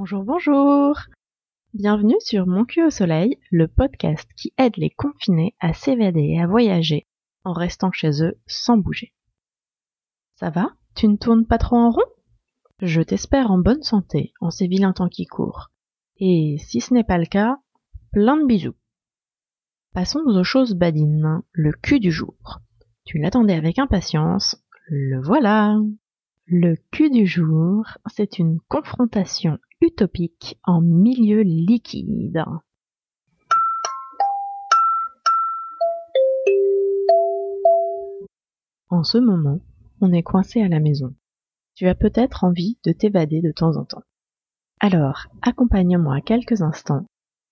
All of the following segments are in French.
Bonjour, bonjour Bienvenue sur Mon cul au soleil, le podcast qui aide les confinés à s'évader et à voyager en restant chez eux sans bouger. Ça va? Tu ne tournes pas trop en rond? Je t'espère en bonne santé en ces vilains temps qui courent. Et si ce n'est pas le cas, plein de bisous. Passons aux choses badines, le cul du jour. Tu l'attendais avec impatience, le voilà Le cul du jour, c'est une confrontation utopique en milieu liquide. En ce moment, on est coincé à la maison. Tu as peut-être envie de t'évader de temps en temps. Alors, accompagne-moi quelques instants.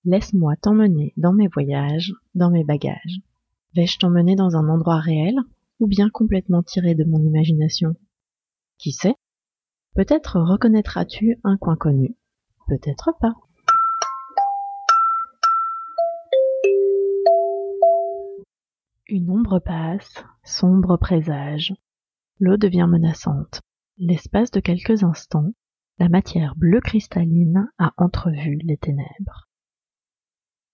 Laisse-moi t'emmener dans mes voyages, dans mes bagages. Vais-je t'emmener dans un endroit réel ou bien complètement tiré de mon imagination? Qui sait? Peut-être reconnaîtras-tu un coin connu, peut-être pas. Une ombre passe, sombre présage. L'eau devient menaçante. L'espace de quelques instants, la matière bleue cristalline a entrevu les ténèbres.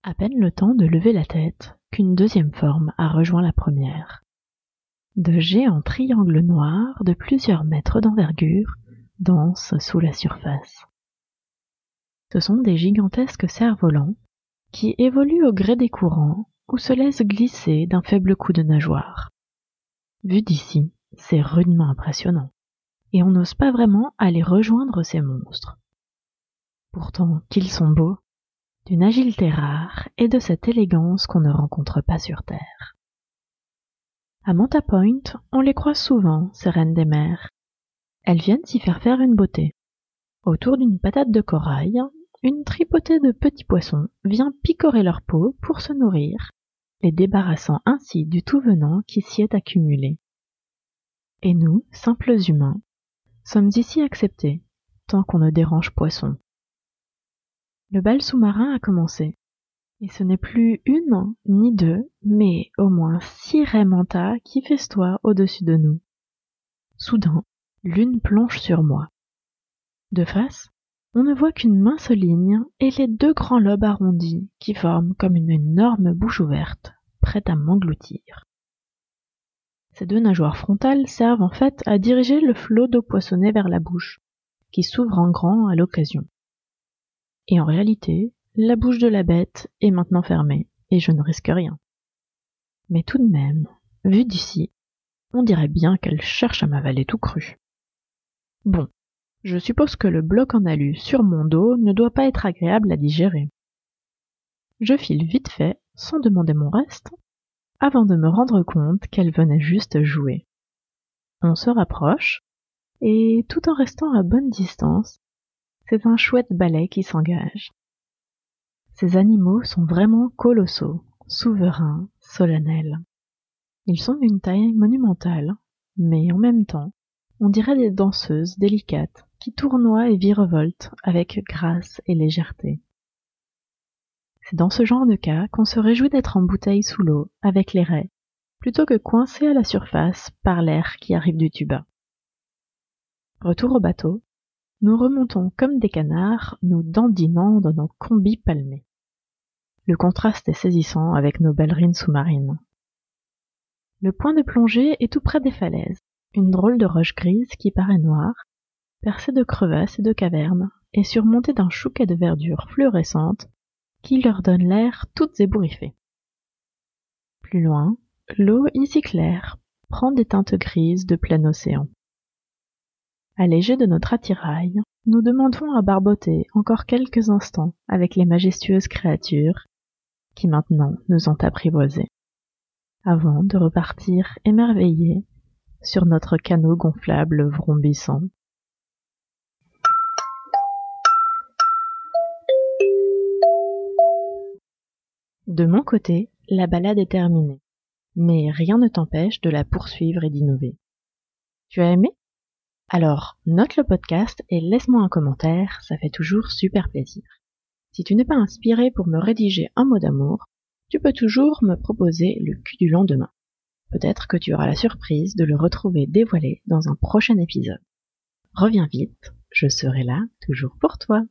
À peine le temps de lever la tête qu'une deuxième forme a rejoint la première. De géants triangles noirs de plusieurs mètres d'envergure dansent sous la surface. Ce sont des gigantesques cerfs-volants qui évoluent au gré des courants ou se laissent glisser d'un faible coup de nageoire. Vu d'ici, c'est rudement impressionnant, et on n'ose pas vraiment aller rejoindre ces monstres. Pourtant, qu'ils sont beaux, d'une agilité rare et de cette élégance qu'on ne rencontre pas sur Terre. À Manta Point, on les croise souvent, ces des mers, elles viennent s'y faire faire une beauté. Autour d'une patate de corail, une tripotée de petits poissons vient picorer leur peau pour se nourrir, les débarrassant ainsi du tout venant qui s'y est accumulé. Et nous, simples humains, sommes ici acceptés, tant qu'on ne dérange poisson. Le bal sous-marin a commencé, et ce n'est plus une ni deux, mais au moins six raies qui festoient au-dessus de nous. Soudain, L'une plonge sur moi. De face, on ne voit qu'une mince ligne et les deux grands lobes arrondis qui forment comme une énorme bouche ouverte, prête à m'engloutir. Ces deux nageoires frontales servent en fait à diriger le flot d'eau poissonnée vers la bouche, qui s'ouvre en grand à l'occasion. Et en réalité, la bouche de la bête est maintenant fermée, et je ne risque rien. Mais tout de même, vu d'ici, on dirait bien qu'elle cherche à m'avaler tout cru. Bon, je suppose que le bloc en alu sur mon dos ne doit pas être agréable à digérer. Je file vite fait, sans demander mon reste, avant de me rendre compte qu'elle venait juste jouer. On se rapproche, et tout en restant à bonne distance, c'est un chouette balai qui s'engage. Ces animaux sont vraiment colossaux, souverains, solennels. Ils sont d'une taille monumentale, mais en même temps, on dirait des danseuses délicates qui tournoient et virevoltent avec grâce et légèreté. C'est dans ce genre de cas qu'on se réjouit d'être en bouteille sous l'eau avec les raies, plutôt que coincé à la surface par l'air qui arrive du tuba. Retour au bateau, nous remontons comme des canards, nous dandinant dans nos combis palmés. Le contraste est saisissant avec nos ballerines sous-marines. Le point de plongée est tout près des falaises, une drôle de roche grise qui paraît noire, percée de crevasses et de cavernes, et surmontée d'un chouquet de verdure fluorescente qui leur donne l'air toutes ébouriffées. Plus loin, l'eau ici claire prend des teintes grises de plein océan. Allégés de notre attirail, nous demandons à barboter encore quelques instants avec les majestueuses créatures qui maintenant nous ont apprivoisés, avant de repartir émerveillés sur notre canot gonflable vrombissant. De mon côté, la balade est terminée, mais rien ne t'empêche de la poursuivre et d'innover. Tu as aimé? Alors, note le podcast et laisse-moi un commentaire, ça fait toujours super plaisir. Si tu n'es pas inspiré pour me rédiger un mot d'amour, tu peux toujours me proposer le cul du lendemain. Peut-être que tu auras la surprise de le retrouver dévoilé dans un prochain épisode. Reviens vite, je serai là toujours pour toi.